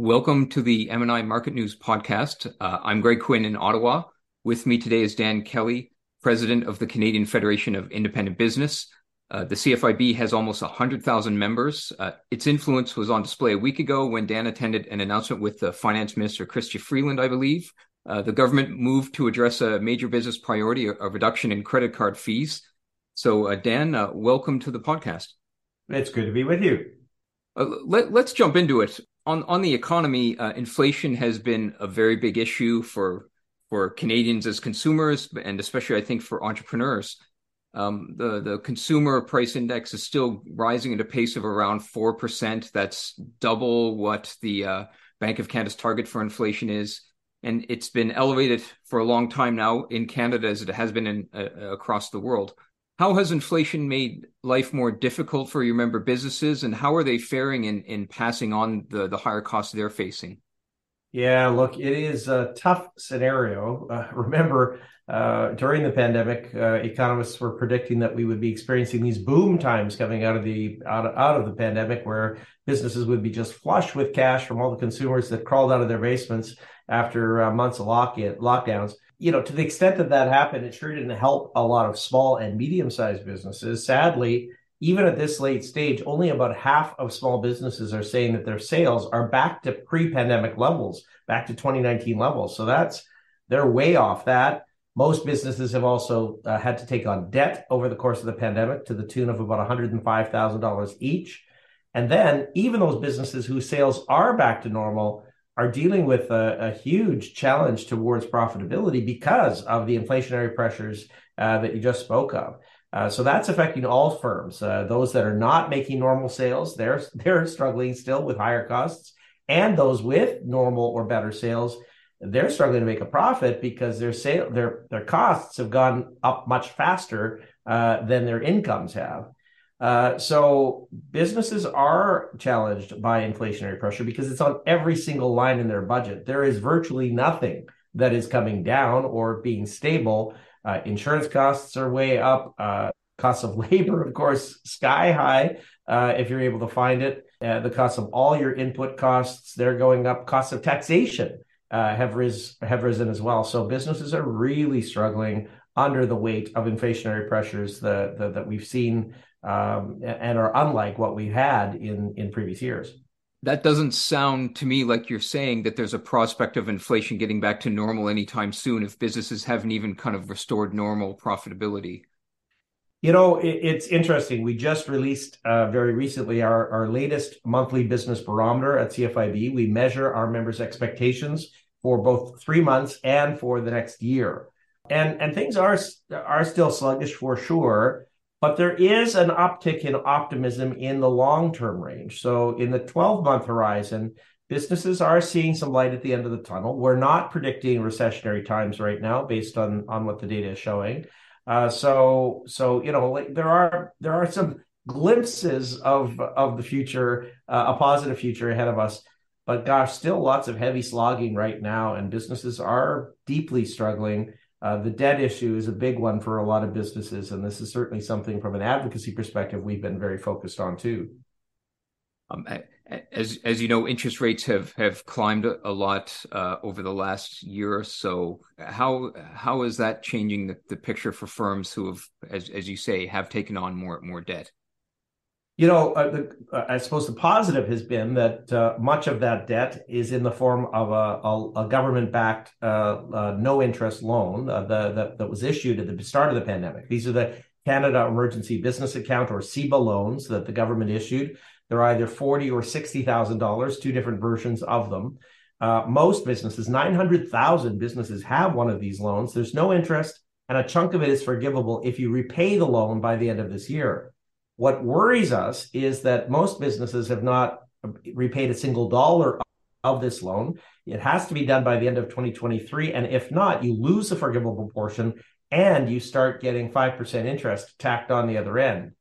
Welcome to the MNI Market News podcast. Uh, I'm Greg Quinn in Ottawa. With me today is Dan Kelly, president of the Canadian Federation of Independent Business. Uh, the CFIB has almost 100,000 members. Uh, its influence was on display a week ago when Dan attended an announcement with the finance minister, Chrystia Freeland, I believe. Uh, the government moved to address a major business priority, a, reduction in credit card fees. So, uh, Dan, uh, welcome to the podcast. It's good to be with you. let, us jump into it on on the economy, uh, inflation has been a very big issue for for Canadians as consumers, and especially I think for entrepreneurs. Um, the the consumer price index is still rising at a pace of around four percent. That's double what the uh, Bank of Canada's target for inflation is, and it's been elevated for a long time now in Canada as it has been in, uh, across the world. How has inflation made life more difficult for your member businesses, and how are they faring in, in passing on the, the higher costs they're facing? Yeah, look, it is a tough scenario. Uh, remember, uh, during the pandemic, uh, economists were predicting that we would be experiencing these boom times coming out of the out of, out of the pandemic, where businesses would be just flush with cash from all the consumers that crawled out of their basements after uh, months of lock lockdowns you know, to the extent that that happened, it sure didn't help a lot of small and medium sized businesses. Sadly, even at this late stage, only about half of small businesses are saying that their sales are back to pre pandemic levels, back to 2019 levels. So that's, they're way off that. Most businesses have also uh, had to take on debt over the course of the pandemic to the tune of about $105,000 each. And then even those businesses whose sales are back to normal are dealing with a, a, huge challenge towards profitability because of the inflationary pressures uh, that you just spoke of. Uh, so that's affecting all firms. Uh, those that are not making normal sales, they're they're struggling still with higher costs, and those with normal or better sales, they're struggling to make a profit because their sale their their costs have gone up much faster uh, than their incomes have. Uh, so businesses are challenged by inflationary pressure because it's on every single line in their budget. There is virtually nothing that is coming down or being stable. Uh, insurance costs are way up. Uh, costs of labor, of course, sky high uh, if you're able to find it. Uh, the cost of all your input costs, they're going up. Costs of taxation have, have risen as well. So businesses are really struggling under the weight of inflationary pressures that, that, that we've seen um, and are unlike what we had in in previous years. That doesn't sound to me like you're saying that there's a prospect of inflation getting back to normal anytime soon if businesses haven't even kind of restored normal profitability. You know, it, it's interesting. We just released uh, very recently our, our latest monthly business barometer at CFIB. We measure our members' expectations for both three months and for the next year. And, and things are, are still sluggish for sure but there is an uptick in optimism in the long term range. So, in the 12 month horizon, businesses are seeing some light at the end of the tunnel. We're not predicting recessionary times right now based on, on what the data is showing. Uh, so, so you know, like, there are there are some glimpses of of the future, uh, a positive future ahead of us. But gosh, still lots of heavy slogging right now, and businesses are deeply struggling the debt issue is a big one for a lot of businesses, and this is certainly something from an advocacy perspective we've been very focused on too. Um, as as you know, interest rates have have climbed a lot uh, over the last year or so. How how is that changing the, the picture for firms who have, as as you say, have taken on more more debt? You know, uh, the, uh, I suppose the positive has been that uh, much of that debt is in the form of a, a, a government-backed uh, uh, no-interest loan uh, the, that, that was issued at the start of the pandemic. These are the Canada Emergency Business Account or CEBA loans that the government issued. They're either forty or sixty thousand dollars, two different versions of them. most businesses, nine hundred thousand businesses, have one of these loans. There's no interest, and a chunk of it is forgivable if you repay the loan by the end of this year. What worries us is that most businesses have not repaid a single dollar of this loan. It has to be done by the end of 2023. And if not, you lose the forgivable portion and you start getting 5% interest tacked on the other end.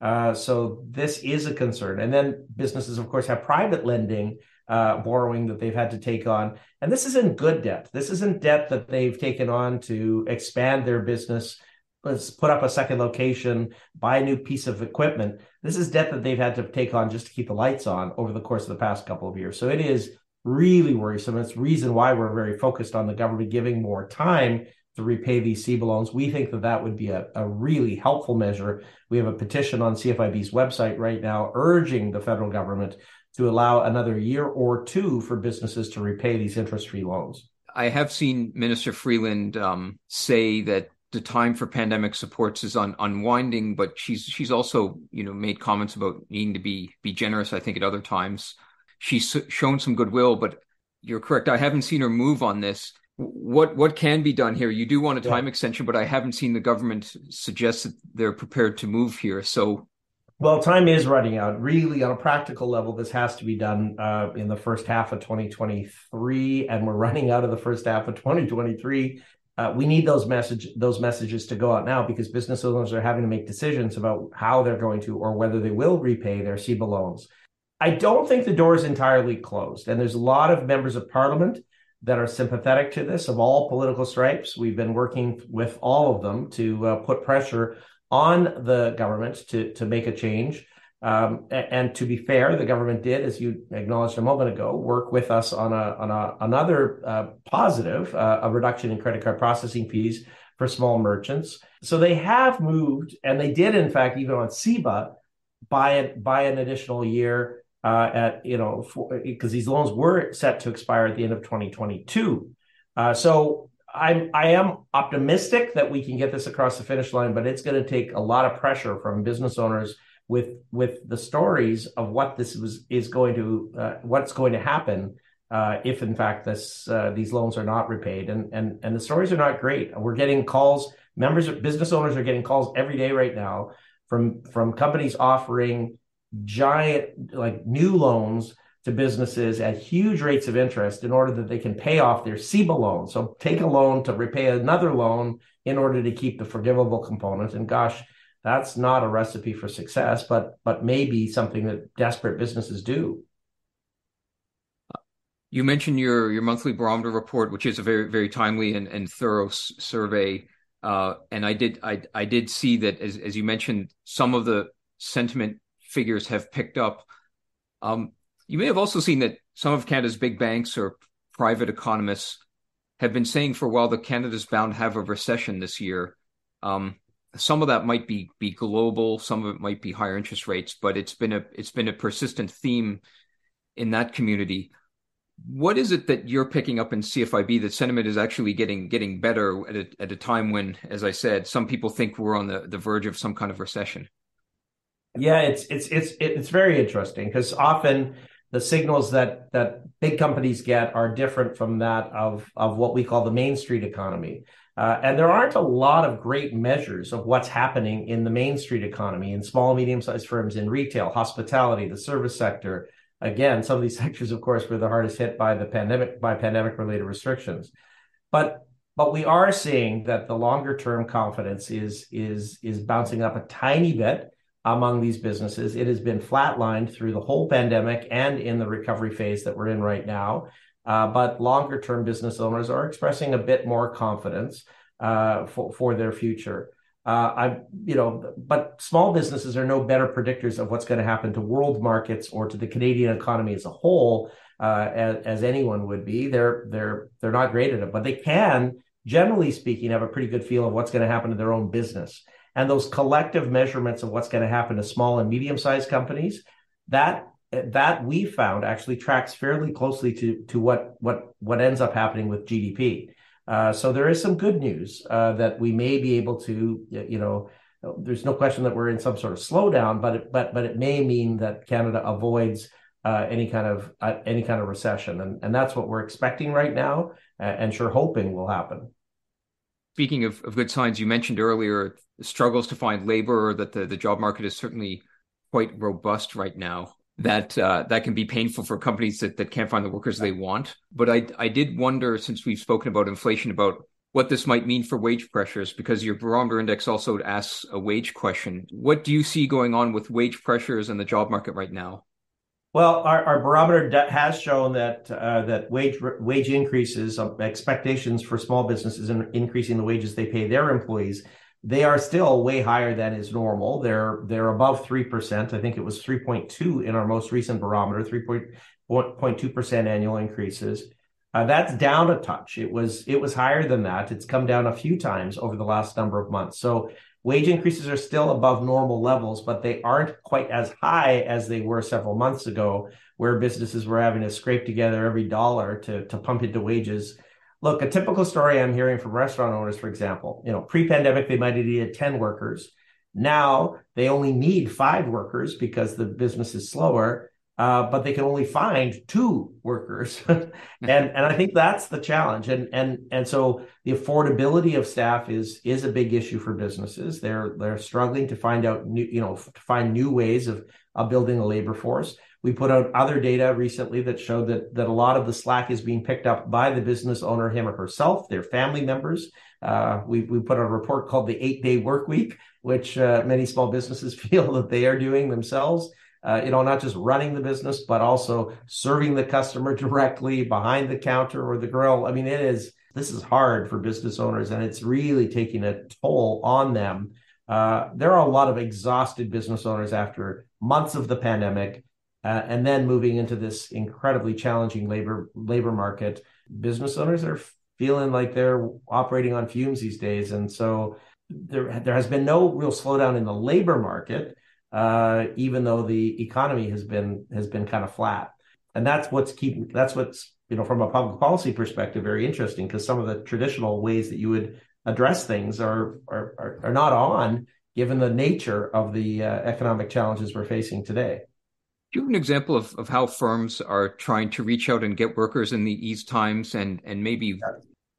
Uh, so this is a concern. And then businesses, of course, have private lending uh, borrowing that they've had to take on. And this isn't good debt. This isn't debt that they've taken on to expand their business let's put up a second location, buy a new piece of equipment. This is debt that they've had to take on just to keep the lights on over the course of the past couple of years. So it is really worrisome. It's reason why we're very focused on the government giving more time to repay these CEBA loans. We think that that would be a, a really helpful measure. We have a petition on CFIB's website right now urging the federal government to allow another year or two for businesses to repay these interest-free loans. I have seen Minister Freeland um, say that the time for pandemic supports is un- unwinding, but she's she's also you know made comments about needing to be be generous. I think at other times she's shown some goodwill, but you're correct. I haven't seen her move on this. What what can be done here? You do want a time yeah. extension, but I haven't seen the government suggest that they're prepared to move here. So well, time is running out. Really, on a practical level, this has to be done uh, in the first half of 2023, and we're running out of the first half of 2023. Uh, we need those message those messages to go out now because business owners are having to make decisions about how they're going to or whether they will repay their CEBA loans. I don't think the door is entirely closed, and there's a lot of members of parliament that are sympathetic to this of all political stripes. We've been working with all of them to uh, put pressure on the government to to make a change. Um, and, to be fair, the government did, as you acknowledged a moment ago, work with us on a on another uh, positive, uh, a reduction in credit card processing fees for small merchants. So they have moved, and they did, in fact, even on CEBA, buy it by an additional year uh, at you know because these loans were set to expire at the end of 2022. Uh, so I'm I am optimistic that we can get this across the finish line, but it's going to take a lot of pressure from business owners with with the stories of what this was is going to uh, what's going to happen uh, if in fact this uh, these loans are not repaid and and and the stories are not great. We're getting calls. Members of business owners are getting calls every day right now from from companies offering giant like new loans to businesses at huge rates of interest in order that they can pay off their CEBA loan. So take a loan to repay another loan in order to keep the forgivable component. And gosh, that's not a recipe for success, but but maybe something that desperate businesses do. You mentioned your your monthly barometer report, which is a very very timely and, and thorough s- survey. Uh, and I did I I did see that as as you mentioned, some of the sentiment figures have picked up. Um, you may have also seen that some of Canada's big banks or private economists have been saying for a while that Canada's bound to have a recession this year. Um, some of that might be be global, some of it might be higher interest rates, but it's been a it's been a persistent theme in that community. What is it that you're picking up in CFIB that sentiment is actually getting getting better at a, at a time when, as I said, some people think we're on the, the verge of some kind of recession? Yeah, it's it's it's it's very interesting because often the signals that that big companies get are different from that of of what we call the main street economy. Uh, and there aren't a lot of great measures of what's happening in the main street economy in small medium sized firms in retail, hospitality, the service sector. Again, some of these sectors, of course, were the hardest hit by the pandemic by pandemic related restrictions. But but we are seeing that the longer term confidence is is is bouncing up a tiny bit among these businesses. It has been flatlined through the whole pandemic and in the recovery phase that we're in right now. Uh, but longer term business owners are expressing a bit more confidence uh, for, for their future. Uh, I, you know, but small businesses are no better predictors of what's going to happen to world markets or to the Canadian economy as a whole, uh, as, as anyone would be. They're they're they're not great at it, but they can, generally speaking, have a pretty good feel of what's going to happen to their own business and those collective measurements of what's going to happen to small and medium sized companies that that we found actually tracks fairly closely to to what what what ends up happening with GDP. Uh, so there is some good news uh, that we may be able to, you know, there's no question that we're in some sort of slowdown, but it, but but it may mean that Canada avoids uh, any kind of uh, any kind of recession, and and that's what we're expecting right now, and sure hoping will happen. Speaking of, of good signs, you mentioned earlier struggles to find labor, or that the, the job market is certainly quite robust right now. That uh, that can be painful for companies that, that can't find the workers they want. But I I did wonder, since we've spoken about inflation, about what this might mean for wage pressures, because your barometer index also asks a wage question. What do you see going on with wage pressures in the job market right now? Well, our, our barometer has shown that uh, that wage wage increases, uh, expectations for small businesses in increasing the wages they pay their employees they are still way higher than is normal. They're they're above three percent. I think it was three point two in our most recent barometer, three point 0.2% annual increases. Uh, that's down a touch. It was it was higher than that. It's come down a few times over the last number of months. So wage increases are still above normal levels, but they aren't quite as high as they were several months ago, where businesses were having to scrape together every dollar to to pump into wages. Look, a typical story I'm hearing from restaurant owners, for example, you know, pre-pandemic they might have needed 10 workers. Now they only need five workers because the business is slower uh, but they can only find two workers, and and I think that's the challenge. And and and so the affordability of staff is is a big issue for businesses. They're they're struggling to find out new you know to find new ways of of building a labor force. We put out other data recently that showed that that a lot of the slack is being picked up by the business owner, him or herself, their family members. Uh, we we put out a report called the Eight Day Work Week, which uh, many small businesses feel that they are doing themselves uh, you know, not just running the business, but also serving the customer directly behind the counter or the grill. I mean, it is, this is hard for business owners and it's really taking a toll on them. Uh, there are a lot of exhausted business owners after months of the pandemic uh, and then moving into this incredibly challenging labor labor market. Business owners are feeling like they're operating on fumes these days, and so there there has been no real slowdown in the labor market uh, even though the economy has been has been kind of flat. And that's what's keeping that's what's you know from a public policy perspective very interesting because some of the traditional ways that you would address things are are are, are not on given the nature of the uh, economic challenges we're facing today. Do you have an example of, of how firms are trying to reach out and get workers in the these times and and maybe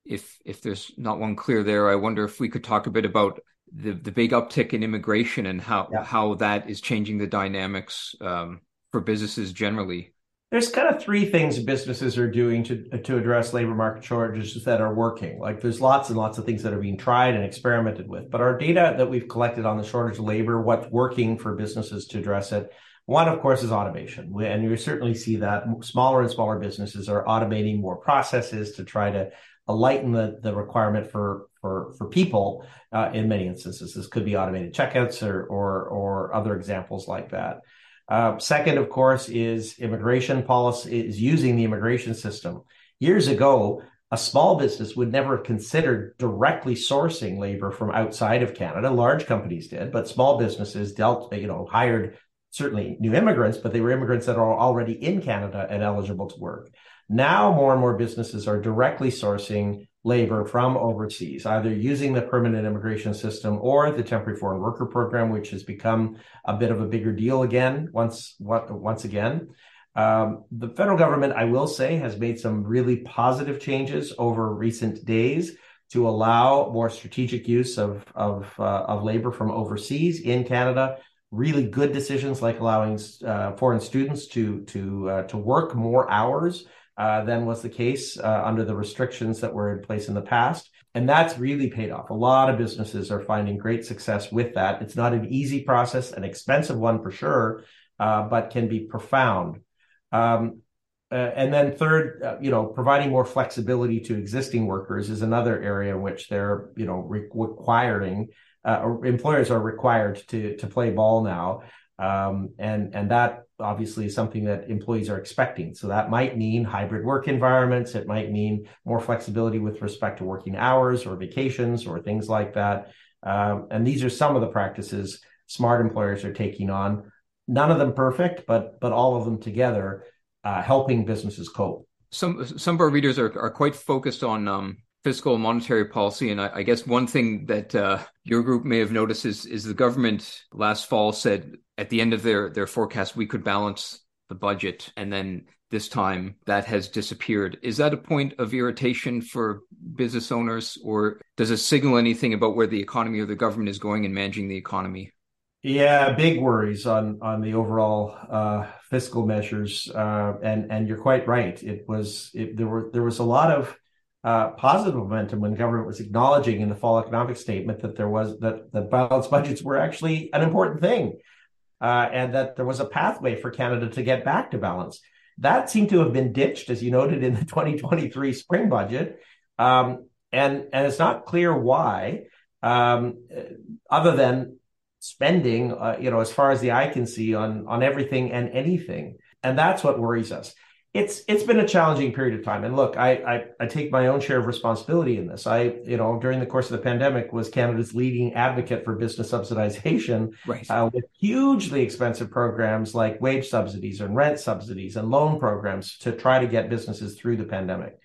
if if there's not one clear there, I wonder if we could talk a bit about the the big uptick in immigration and how yeah. how that is changing the dynamics um, for businesses generally. There's kind of three things businesses are doing to to address labor market shortages that are working. Like there's lots and lots of things that are being tried and experimented with. But our data that we've collected on the shortage of labor, what's working for businesses to address it, one, of course, is automation. And you certainly see that smaller and smaller businesses are automating more processes to try to lighten the, the requirement for for for people uh, in many instances. This could be automated checkouts or or, or other examples like that. Uh, second, of course, is immigration policy is using the immigration system. Years ago, a small business would never have considered directly sourcing labor from outside of Canada. Large companies did, but small businesses dealt, you know, hired certainly new immigrants, but they were immigrants that are already in Canada and eligible to work. Now, more and more businesses are directly sourcing labor from overseas, either using the permanent immigration system or the temporary foreign worker program, which has become a bit of a bigger deal again. Once, once again, um, the federal government, I will say, has made some really positive changes over recent days to allow more strategic use of of, uh, of labor from overseas in Canada. Really good decisions like allowing uh, foreign students to to uh, to work more hours uh, than was the case uh, under the restrictions that were in place in the past. And that's really paid off. A lot of businesses are finding great success with that. It's not an easy process, an expensive one for sure, uh, but can be profound. Um, uh, and then third, you know, providing more flexibility to existing workers is another area in which they're, you know, re- requiring employers are required to to play ball now. Um, and and that obviously is something that employees are expecting. So that might mean hybrid work environments. It might mean more flexibility with respect to working hours or vacations or things like that. Um, and these are some of the practices smart employers are taking on. None of them perfect, but but all of them together uh, helping businesses cope. Some some of our readers are, are quite focused on um, fiscal and monetary policy. And I, I guess one thing that uh, your group may have noticed is, is the government last fall said at the end of their, their forecast, we could balance the budget. And then this time that has disappeared. Is that a point of irritation for business owners, or does it signal anything about where the economy or the government is going in managing the economy? Yeah, big worries on on the overall uh, fiscal measures, uh, and and you're quite right. It was it, there were there was a lot of uh, positive momentum when government was acknowledging in the fall economic statement that there was that that balanced budgets were actually an important thing, uh, and that there was a pathway for Canada to get back to balance. That seemed to have been ditched, as you noted in the 2023 spring budget, um, and and it's not clear why, um, other than spending, uh, you know, as far as the eye can see on on everything and anything, and that's what worries us it's it's been a challenging period of time. And look, I, I, I take my own share of responsibility in this. I you know during the course of the pandemic was Canada's leading advocate for business subsidization, right. uh, with hugely expensive programs like wage subsidies and rent subsidies and loan programs to try to get businesses through the pandemic.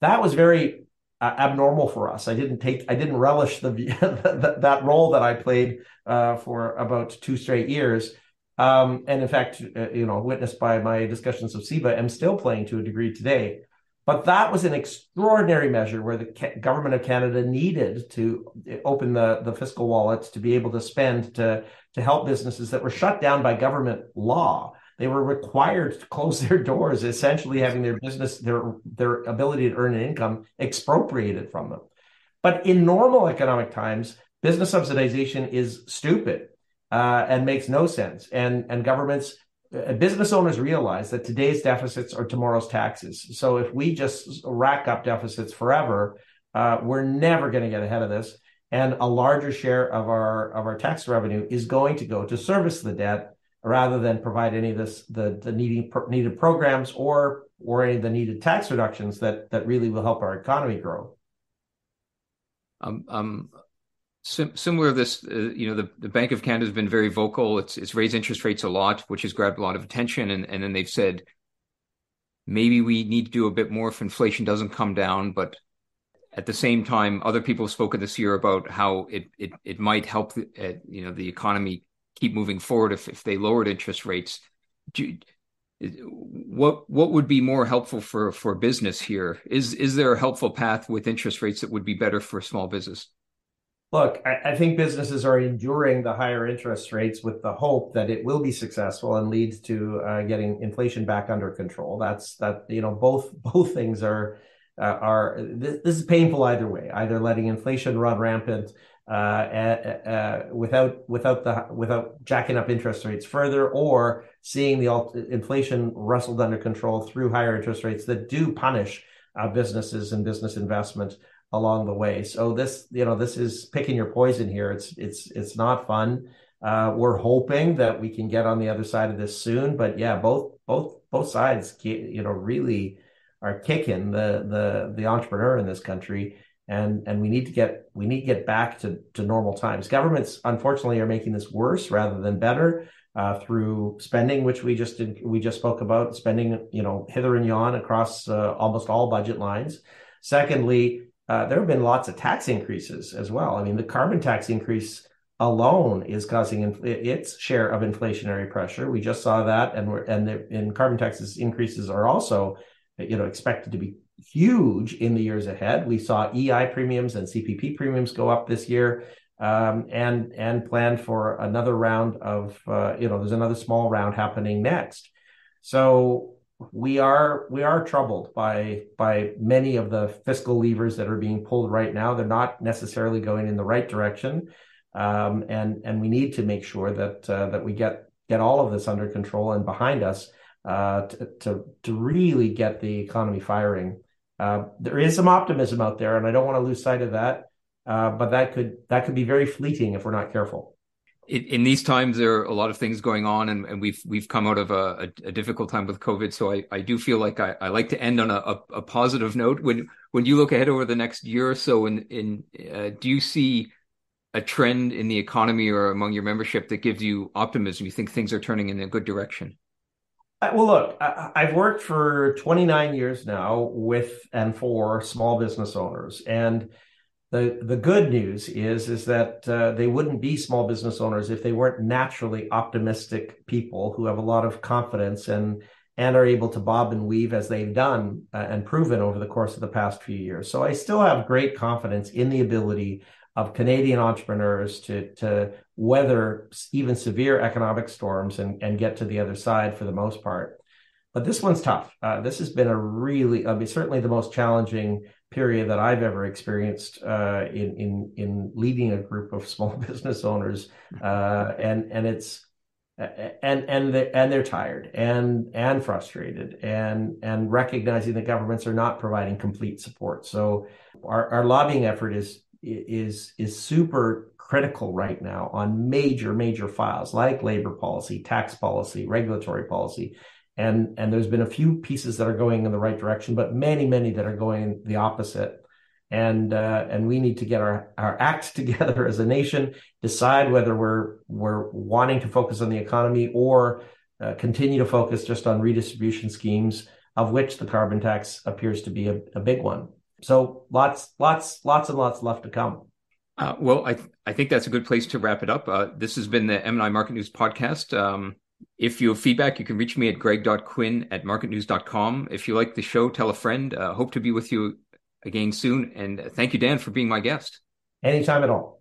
That was very uh, abnormal for us. I didn't take, I didn't relish the, the that role that I played uh, for about two straight years. Um, and in fact, uh, you know, witnessed by my discussions of CEBA, am still playing to a degree today. But that was an extraordinary measure where the government of Canada needed to open the, the fiscal wallets to be able to spend to, to help businesses that were shut down by government law. They were required to close their doors, essentially having their business, their, their ability to earn an income expropriated from them. But in normal economic times, business subsidization is stupid uh, and makes no sense. And and governments, uh, business owners realize that today's deficits are tomorrow's taxes. So if we just rack up deficits forever, uh, we're never going to get ahead of this. And a larger share of our of our tax revenue is going to go to service the debt rather than provide any of this the the needing needed programs or or any of the needed tax reductions that that really will help our economy grow. Um, um, Sim- similar this, uh, you know, the, the Bank of Canada has been very vocal. It's it's raised interest rates a lot, which has grabbed a lot of attention, and and then they've said maybe we need to do a bit more if inflation doesn't come down. But at the same time, other people have spoken this year about how it it it might help, the, uh, you know, the economy keep moving forward if if they lowered interest rates. Do, what what would be more helpful for for business here? Is is there a helpful path with interest rates that would be better for small business? Look, I, I, think businesses are enduring the higher interest rates with the hope that it will be successful and leads to uh, getting inflation back under control. That's that you know both both things are uh, are this, this, is painful either way. Either letting inflation run rampant uh, uh without without the without jacking up interest rates further, or seeing the inflation wrestled under control through higher interest rates that do punish uh, businesses and business investment along the way. So this, you know, this is picking your poison here. It's it's it's not fun. Uh, we're hoping that we can get on the other side of this soon, but yeah, both both both sides, you know, really are kicking the the the entrepreneur in this country, and and we need to get we need to get back to to normal times. Governments, unfortunately, are making this worse rather than better. Uh, through spending, which we just did, we just spoke about, spending, you know, hither and yon across uh, almost all budget lines. Secondly, uh, there have been lots of tax increases as well. I mean, the carbon tax increase alone is causing its share of inflationary pressure. We just saw that, and we're, and the, and carbon taxes increases are also, you know, expected to be huge in the years ahead. We saw EI premiums and CPP premiums go up this year, um, and and planned for another round of, uh, you know, there's another small round happening next. So we are we are troubled by by many of the fiscal levers that are being pulled right now. They're not necessarily going in the right direction, um, and and we need to make sure that uh, that we get get all of this under control and behind us uh, to, to, to really get the economy firing. Uh, there is some optimism out there, and I don't want to lose sight of that. Uh, but that could that could be very fleeting if we're not careful in, in, these times there are a lot of things going on and, and we've we've come out of a, a, a, difficult time with covid. So i, I do feel like I, I like to end on a, a, a, positive note. When when you look ahead over the next year or so in in uh, do you see a trend in the economy or among your membership that gives you optimism? You think things are turning in a good direction? Uh, well look i've worked for 29 years now with and for small business owners. And the the good news is is that uh, they wouldn't be small business owners if they weren't naturally optimistic people who have a lot of confidence and and are able to bob and weave as they've done uh, and proven over the course of the past few years. So I still have great confidence in the ability of Canadian entrepreneurs to to weather even severe economic storms and and get to the other side for the most part. But this one's tough. Uh, this has been a really, I mean, certainly the most challenging period that I've ever experienced uh, in in in leading a group of small business owners, uh, and and it's and and they, and they're tired and and frustrated and and recognizing that governments are not providing complete support. So our, our lobbying effort is is is super critical right now on major major files like labor policy, tax policy, regulatory policy and and there's been a few pieces that are going in the right direction, but many many that are going the opposite. And uh, and we need to get our our act together as a nation, decide whether we're we're wanting to focus on the economy or uh, continue to focus just on redistribution schemes, of which the carbon tax appears to be a, a big one. So lots lots lots and lots left to come. Uh, well, I th- I think that's a good place to wrap it up. Uh, this has been the MNI Market News podcast. Um, if you have feedback, you can reach me at greg.quinn at marketnews.com. If you like the show, tell a friend. Uh, hope to be with you again soon. And thank you, Dan, for being my guest. Anytime at all.